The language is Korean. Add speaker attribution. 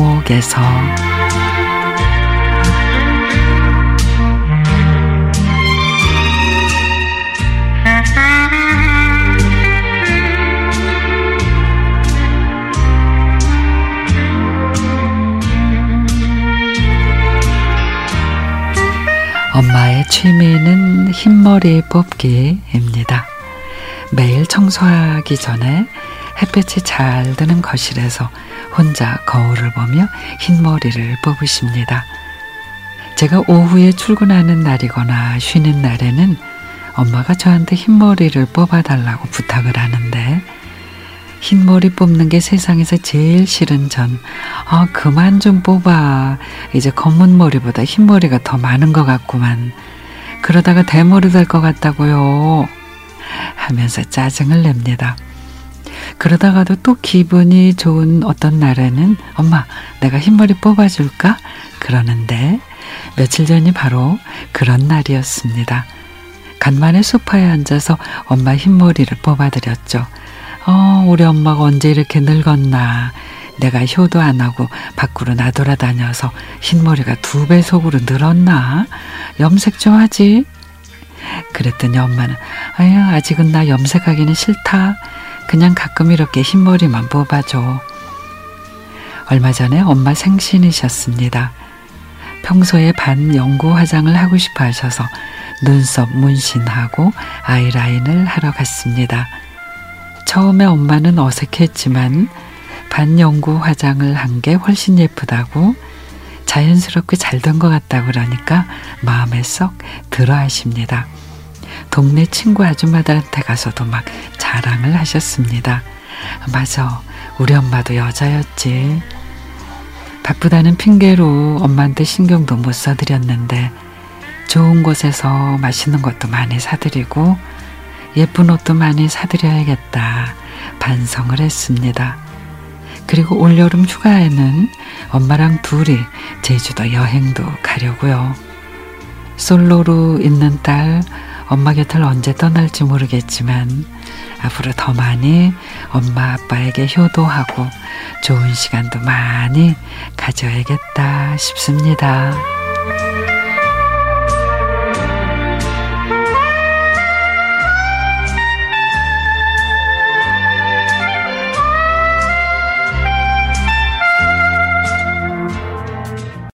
Speaker 1: 어머니께서 엄마의 취미는 흰머리 뽑기입니다. 매일 청소하기 전에 햇볕이 잘 드는 거실에서 혼자 거울을 보며 흰머리를 뽑으십니다. 제가 오후에 출근하는 날이거나 쉬는 날에는 엄마가 저한테 흰머리를 뽑아달라고 부탁을 하는데 흰머리 뽑는 게 세상에서 제일 싫은 전, 아, 그만 좀 뽑아. 이제 검은 머리보다 흰머리가 더 많은 것 같구만. 그러다가 대머리 될 것 같다고요. 하면서 짜증을 냅니다. 그러다가도 또 기분이 좋은 어떤 날에는 엄마, 내가 흰머리 뽑아줄까? 그러는데 며칠 전이 바로 그런 날이었습니다. 간만에 소파에 앉아서 엄마 흰머리를 뽑아드렸죠. 어, 우리 엄마가 언제 이렇게 늙었나. 내가 효도 안 하고 밖으로 나돌아다녀서 흰머리가 두 배속으로 늘었나? 염색 좀 하지. 그랬더니 엄마는 아유 아직은 나 염색하기는 싫다. 그냥 가끔 이렇게 흰머리만 뽑아줘. 얼마 전에 엄마 생신이셨습니다. 평소에 반 연구 화장을 하고 싶어 하셔서 눈썹 문신하고 아이라인을 하러 갔습니다. 처음에 엄마는 어색했지만 반영구 화장을 한 게 훨씬 예쁘다고 자연스럽게 잘 된 것 같다고 그러니까 마음에 썩 들어 하십니다. 동네 친구 아줌마들한테 가서도 막 자랑을 하셨습니다. 맞아, 우리 엄마도 여자였지. 바쁘다는 핑계로 엄마한테 신경도 못 써드렸는데 좋은 곳에서 맛있는 것도 많이 사드리고 예쁜 옷도 많이 사드려야겠다 반성을 했습니다. 그리고 올여름 휴가에는 엄마랑 둘이 제주도 여행도 가려고요. 솔로로 있는 딸 엄마 곁을 언제 떠날지 모르겠지만 앞으로 더 많이 엄마 아빠에게 효도하고 좋은 시간도 많이 가져야겠다 싶습니다.